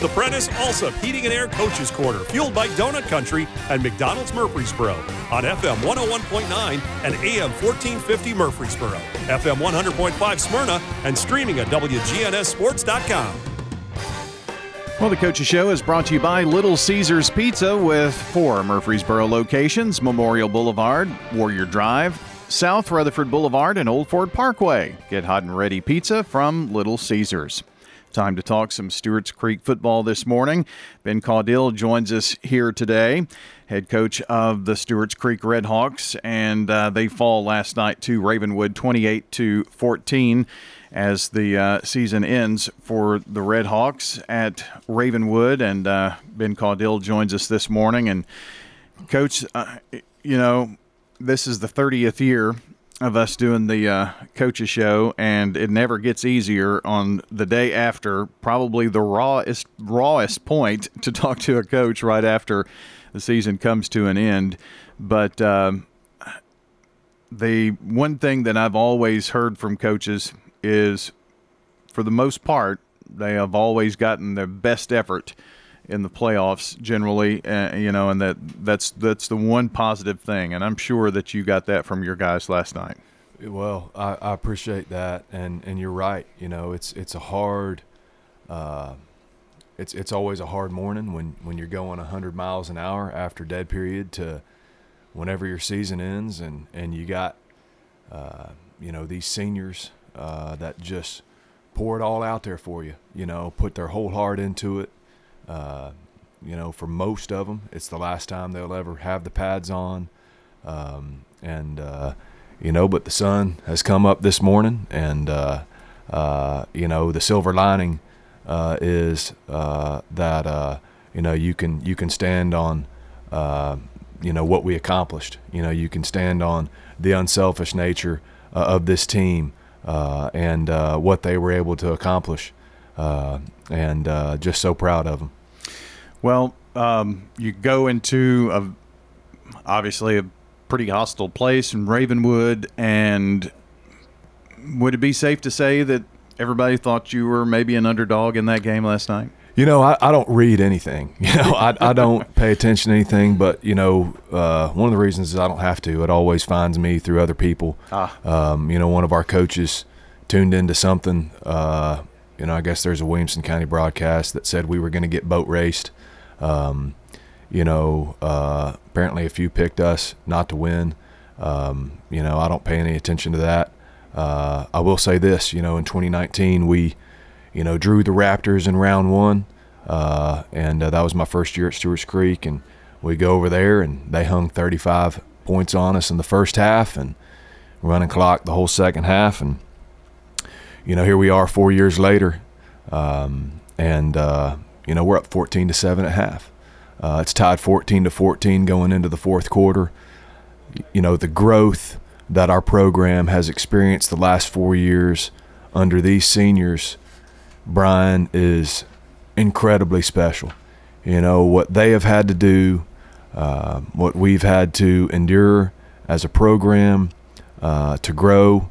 The Prentice Allsup Heating and Air Coaches Corner, fueled by Donut Country and McDonald's Murfreesboro on FM 101.9 and AM 1450 Murfreesboro, FM 100.5 Smyrna, and streaming at WGNSSports.com. Well, the Coaches Show is brought to you by Little Caesars Pizza with four Murfreesboro locations Memorial Boulevard, Warrior Drive, South Rutherford Boulevard, and Old Ford Parkway. Get hot and ready pizza from Little Caesars. Time to talk some Stewart's Creek football this morning. Ben Caudill joins us here today, head coach of the Stewart's Creek Redhawks, and uh, they fall last night to Ravenwood 28 to 14 as the uh, season ends for the Redhawks at Ravenwood. And uh, Ben Caudill joins us this morning. And, coach, uh, you know, this is the 30th year of us doing the uh, coaches show, and it never gets easier on the day after, probably the rawest rawest point to talk to a coach right after the season comes to an end. But um, the one thing that I've always heard from coaches is, for the most part, they have always gotten their best effort in the playoffs generally, uh, you know, and that that's that's the one positive thing, and I'm sure that you got that from your guys last night. Well, I, I appreciate that, and and you're right. You know, it's it's a hard, uh, it's it's always a hard morning when when you're going 100 miles an hour after dead period to whenever your season ends, and and you got, uh, you know, these seniors uh, that just pour it all out there for you. You know, put their whole heart into it uh, you know, for most of them, it's the last time they'll ever have the pads on. Um, and, uh, you know, but the sun has come up this morning, and, uh, uh you know, the silver lining uh, is that, you know, you can, you can stand on, you know, what we accomplished. You know, you can stand on the unselfish nature of this team and what they were able to accomplish. And just so proud of them. Well, um, you go into a, obviously a pretty hostile place in Ravenwood, and would it be safe to say that everybody thought you were maybe an underdog in that game last night? You know, I, I don't read anything. You know, I, I don't pay attention to anything. But you know, uh, one of the reasons is I don't have to. It always finds me through other people. Ah. Um, you know, one of our coaches tuned into something. Uh, you know, I guess there's a Williamson County broadcast that said we were going to get boat raced um, you know, uh, apparently a few picked us not to win. Um, you know, I don't pay any attention to that. Uh, I will say this, you know, in 2019 we, you know, drew the Raptors in round one, uh, and uh, that was my first year at Stewart's Creek, and we go over there and they hung 35 points on us in the first half and running clock the whole second half, and you know, here we are four years later, um, and uh, you know, we're up 14 to 7 at half. Uh, it's tied 14 to 14 going into the fourth quarter. You know, the growth that our program has experienced the last four years under these seniors, Brian, is incredibly special. You know, what they have had to do, uh, what we've had to endure as a program uh, to grow,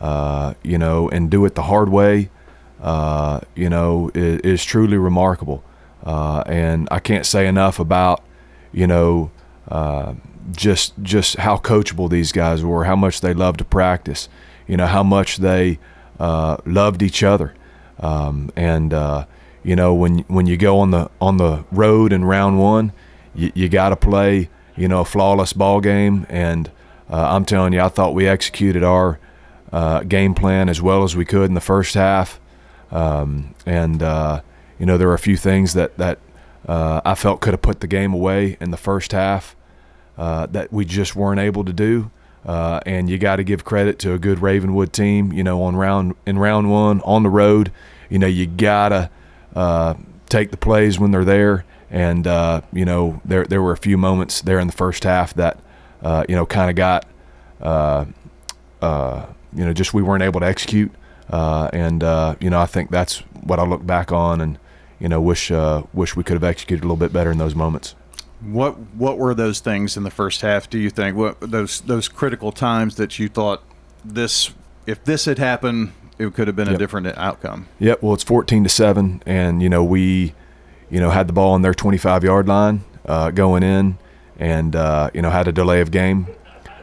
uh, you know, and do it the hard way uh, you know, is, is truly remarkable. Uh, and I can't say enough about, you know, uh, just just how coachable these guys were, how much they loved to practice, you know, how much they uh, loved each other, um, and you know, when when you go on the on the road in round one, you, you got to play, you know, a flawless ball game, and I'm telling you, I thought we executed our game plan as well as we could in the first half. Um, and uh, you know there were a few things that that uh, I felt could have put the game away in the first half uh, that we just weren't able to do. Uh, and you got to give credit to a good Ravenwood team. You know, on round in round one on the road, you know you gotta uh, take the plays when they're there. And uh, you know there there were a few moments there in the first half that you know kind of got you know just we weren't able to execute. Uh, and uh, you know, I think that's what I look back on, and you know, wish uh, wish we could have executed a little bit better in those moments. What what were those things in the first half? Do you think what those those critical times that you thought this if this had happened, it could have been yep. a different outcome? Yep. Well, it's fourteen to seven, and you know we, you know, had the ball on their 25 yard line uh, going in, and uh, you know had a delay of game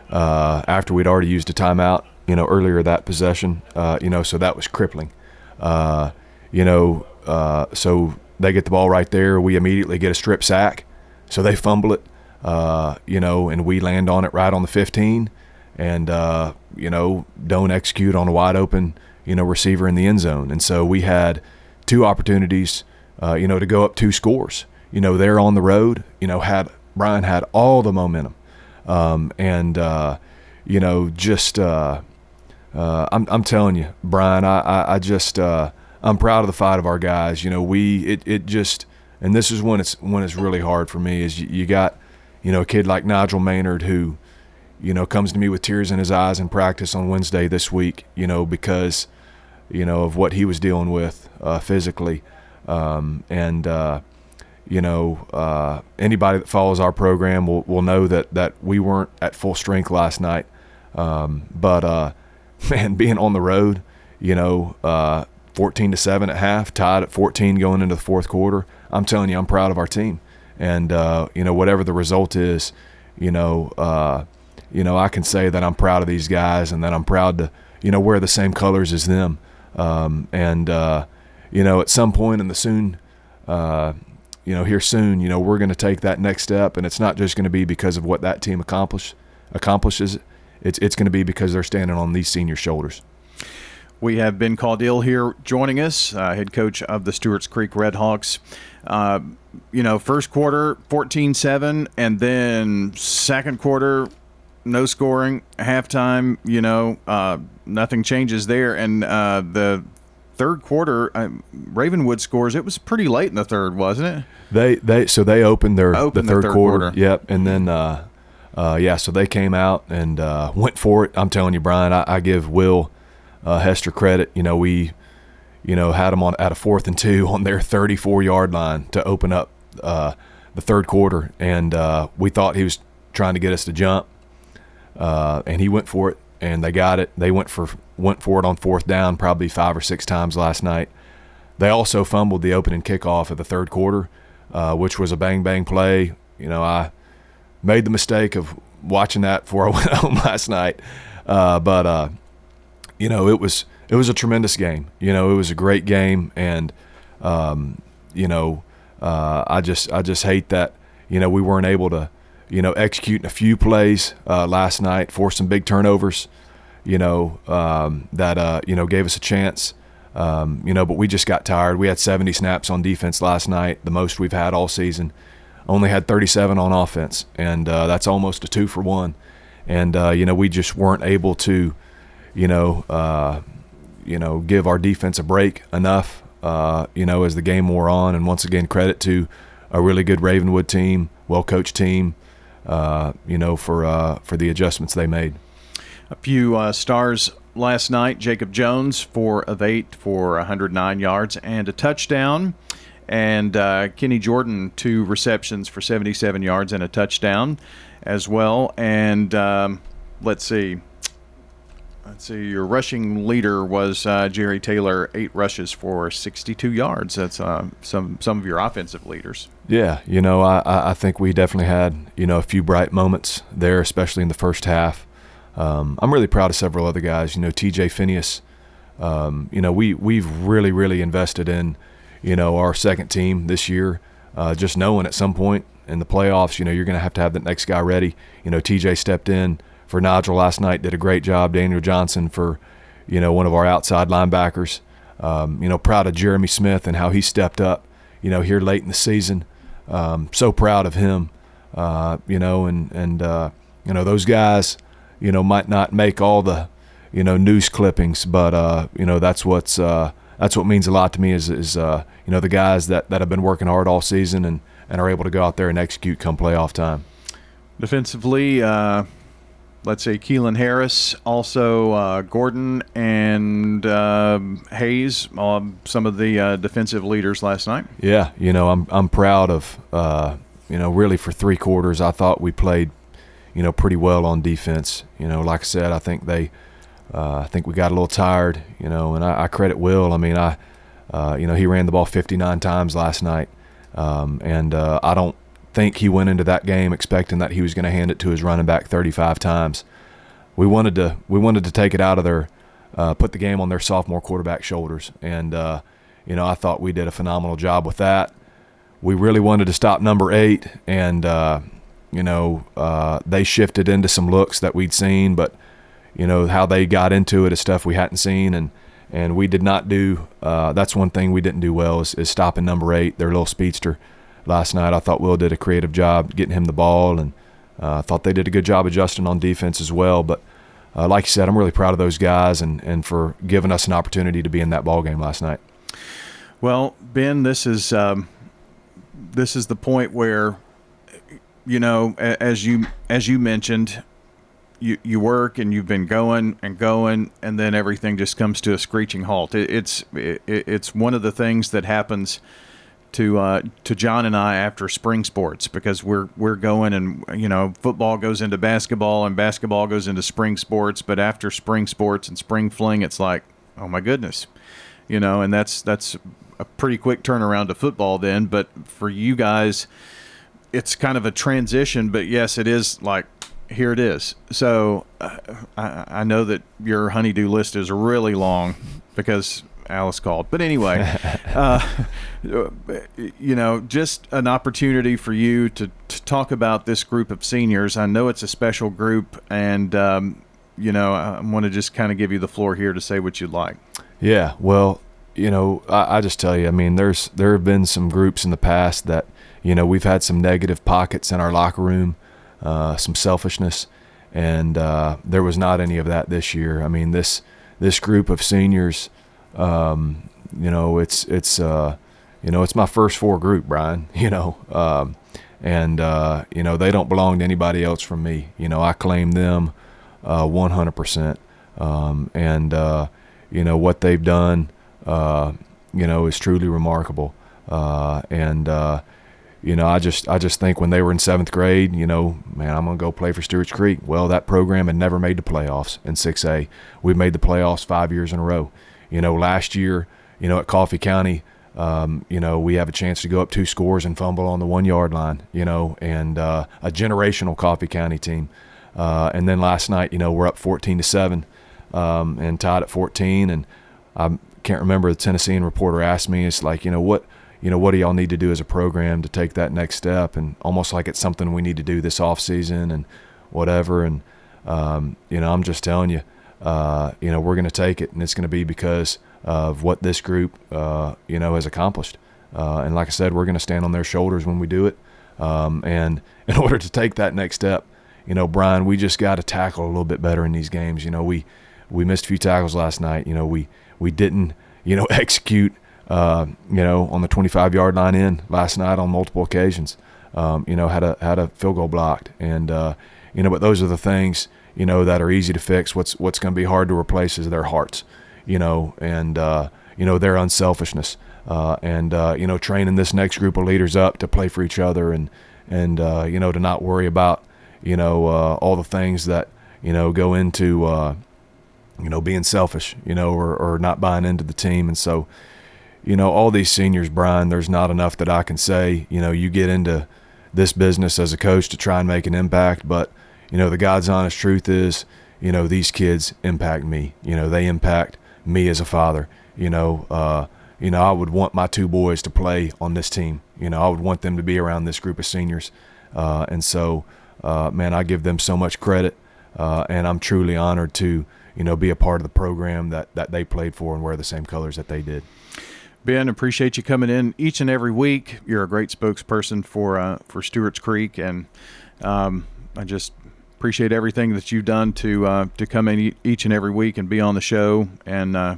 uh, after we'd already used a timeout. You know, earlier that possession. Uh, you know, so that was crippling. Uh, you know, uh, so they get the ball right there. We immediately get a strip sack, so they fumble it. you know, and we land on it right on the 15, and you know don't execute on a wide open you know receiver in the end zone. And so we had two opportunities uh, you know, to go up two scores. You know, they're on the road. You know, had Brian had all the momentum, um, and uh, you know, just uh, I'm I'm telling you, Brian, I I, I just uh, I'm proud of the fight of our guys. You know, we it it just and this is when it's when it's really hard for me is you, you got you know a kid like Nigel Maynard who you know comes to me with tears in his eyes in practice on Wednesday this week. You know because you know of what he was dealing with uh, physically. Um, and uh, you know, uh, anybody that follows our program will, will know that that we weren't at full strength last night. Um, but uh, man, being on the road, you know, uh, 14 to seven at half, tied at 14 going into the fourth quarter. I'm telling you, I'm proud of our team, and uh, you know, whatever the result is, you know, uh, you know, I can say that I'm proud of these guys, and that I'm proud to, you know, wear the same colors as them. Um, and you know, at some point in the soon, uh, you know, here soon, you know, we're going to take that next step, and it's not just going to be because of what that team accomplish, accomplishes. It's it's going to be because they're standing on these senior shoulders. We have Ben Caudill here joining us, uh, head coach of the Stewart's Creek Redhawks. Uh, you know, first quarter 14-7, and then second quarter no scoring, halftime. You know, uh, nothing changes there, and uh, the third quarter, um, Ravenwood scores. It was pretty late in the third, wasn't it? They they so they opened their opened the third, third quarter. quarter. Yep, and then uh, uh, yeah, so they came out and uh, went for it. I'm telling you, Brian, I, I give Will uh, Hester credit. You know, we you know had them on at a fourth and two on their 34 yard line to open up uh, the third quarter, and uh, we thought he was trying to get us to jump, and he went for it and they got it. They went for went for it on fourth down probably five or six times last night. They also fumbled the opening kickoff of the third quarter, uh, which was a bang bang play. You know, I made the mistake of watching that before I went home last night, uh, but uh, you know it was it was a tremendous game. You know, it was a great game, and um, you know, uh, I just I just hate that you know we weren't able to you know, executing a few plays uh, last night, forced some big turnovers, you know, um, that, uh, you know, gave us a chance. Um, you know, but we just got tired. We had 70 snaps on defense last night, the most we've had all season. Only had 37 on offense, and uh, that's almost a two for one. And uh, you know, we just weren't able to, you know, uh, you know, give our defense a break enough. Uh, you know, as the game wore on, and once again, credit to a really good Ravenwood team, well coached team uh, you know, for uh, for the adjustments they made. A few stars last night. Jacob Jones, four of eight for 109 yards and a touchdown. And uh, Kenny Jordan, two receptions for 77 yards and a touchdown as well. And um, let's see. Let's see. Your rushing leader was uh, Jerry Taylor, eight rushes for 62 yards. That's uh, some some of your offensive leaders. Yeah, you know, I I think we definitely had you know a few bright moments there, especially in the first half. Um, I'm really proud of several other guys. You know, T.J. Phineas. Um, you know, we we've really really invested in you know our second team this year. Uh, just knowing at some point in the playoffs, you know, you're going to have to have the next guy ready. You know, TJ stepped in for Nigel last night, did a great job. Daniel Johnson for, you know, one of our outside linebackers. Um, you know, proud of Jeremy Smith and how he stepped up, you know, here late in the season. Um, so proud of him, uh, you know, and, and uh, you know, those guys, you know, might not make all the, you know, news clippings, but, uh, you know, that's what's, uh, that's what means a lot to me is, is uh, you know, the guys that, that have been working hard all season and, and are able to go out there and execute come playoff time. Defensively, uh, let's say Keelan Harris, also uh, Gordon and uh, Hayes, um, some of the uh, defensive leaders last night. Yeah, you know, I'm I'm proud of uh, you know really for three quarters I thought we played you know pretty well on defense. You know, like I said, I think they uh, I think we got a little tired. You know, and I, I credit Will. I mean, I uh, you know he ran the ball 59 times last night. Um, and uh, I don't think he went into that game expecting that he was going to hand it to his running back 35 times. We wanted to we wanted to take it out of their uh, put the game on their sophomore quarterback shoulders, and uh, you know I thought we did a phenomenal job with that. We really wanted to stop number eight, and uh, you know they shifted into some looks that we'd seen, but you know how they got into it is stuff we hadn't seen, and and we did not do. Uh, that's one thing we didn't do well is, is stopping number eight, their little speedster last night. I thought Will did a creative job getting him the ball, and uh, I uh, thought they did a good job adjusting on defense as well. But uh, like you said, I'm really proud of those guys and, and for giving us an opportunity to be in that ball game last night. Well, Ben, this is um, this is the point where you know, as you as you mentioned, you you work and you've been going and going, and then everything just comes to a screeching halt. It, it's it, it's one of the things that happens to uh, to John and I after spring sports because we're we're going and you know football goes into basketball and basketball goes into spring sports, but after spring sports and spring fling, it's like oh my goodness, you know, and that's that's a pretty quick turnaround to football then. But for you guys, it's kind of a transition. But yes, it is like here it is. So uh, I, I know that your honeydew list is really long because Alice called. But anyway, uh, you know, just an opportunity for you to, to talk about this group of seniors. I know it's a special group, and um, you know, I want to just kind of give you the floor here to say what you'd like. Yeah, well, you know, I, I just tell you, I mean, there's there have been some groups in the past that you know we've had some negative pockets in our locker room, uh, some selfishness, and uh, there was not any of that this year. I mean, this this group of seniors um, you know, it's it's uh, you know it's my first four group, Brian. You know, um, and uh, you know they don't belong to anybody else from me. You know, I claim them uh, 100%. Um, and uh, you know what they've done, you know, is truly remarkable. And you know, I just I just think when they were in seventh grade, you know, man, I'm gonna go play for Stewart's Creek. Well, that program had never made the playoffs in 6A. We made the playoffs five years in a row. You know, last year, you know, at Coffee County, um, you know, we have a chance to go up two scores and fumble on the one yard line, you know, and uh, a generational Coffee County team. Uh, and then last night, you know, we're up 14 to 7 um, and tied at 14. And I can't remember the Tennessean reporter asked me, it's like, you know, what, you know, what do y'all need to do as a program to take that next step? And almost like it's something we need to do this off season and whatever. And, um, you know, I'm just telling you, uh, you know, we're going to take it, and it's going to be because of what this group, uh, you know, has accomplished. Uh, and like I said, we're going to stand on their shoulders when we do it. Um, and in order to take that next step, you know, Brian, we just got to tackle a little bit better in these games. You know, we we missed a few tackles last night. You know, we we didn't, you know, execute, uh, you know, on the 25 yard line in last night on multiple occasions. Um, you know, had a had a field goal blocked, and uh, you know, but those are the things you know, that are easy to fix. What's what's going to be hard to replace is their hearts, you know, and uh, you know their unselfishness, uh, and uh, you know training this next group of leaders up to play for each other and and uh, you know to not worry about you know uh, all the things that you know go into uh, you know being selfish, you know, or or not buying into the team, and so you know all these seniors, Brian. There's not enough that I can say. You know, you get into this business as a coach to try and make an impact, but you know, the God's honest truth is, you know, these kids impact me. You know, they impact me as a father. You know, uh, you know, I would want my two boys to play on this team. You know, I would want them to be around this group of seniors. Uh, and so, uh, man, I give them so much credit, uh, and I'm truly honored to, you know, be a part of the program that that they played for and wear the same colors that they did. Ben, appreciate you coming in each and every week. You're a great spokesperson for uh, for Stewart's Creek, and um, I just appreciate everything that you've done to uh, to come in each and every week and be on the show. And uh,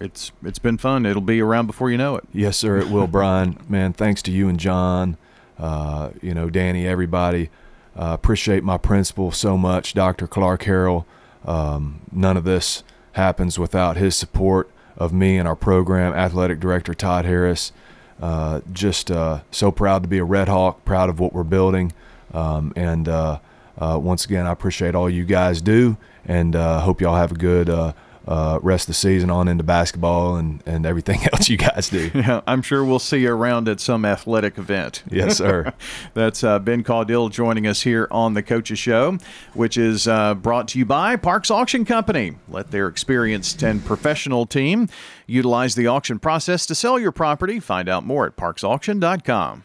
it's it's been fun. It'll be around before you know it. Yes, sir. It will, Brian. Man, thanks to you and John. Uh, you know, Danny, everybody. Uh, appreciate my principal so much, Dr. Clark Harrell. Um, none of this happens without his support of me and our program. Athletic Director Todd Harris. Uh, just uh, so proud to be a Red Hawk. Proud of what we're building. Um, and uh, uh, once again, I appreciate all you guys do, and uh, hope y'all have a good uh, uh, rest of the season on into basketball and, and everything else you guys do. Yeah, I'm sure we'll see you around at some athletic event. Yes, sir. That's uh, Ben Caudill joining us here on the Coaches Show, which is uh, brought to you by Parks Auction Company. Let their experienced and professional team utilize the auction process to sell your property. Find out more at parksauction.com.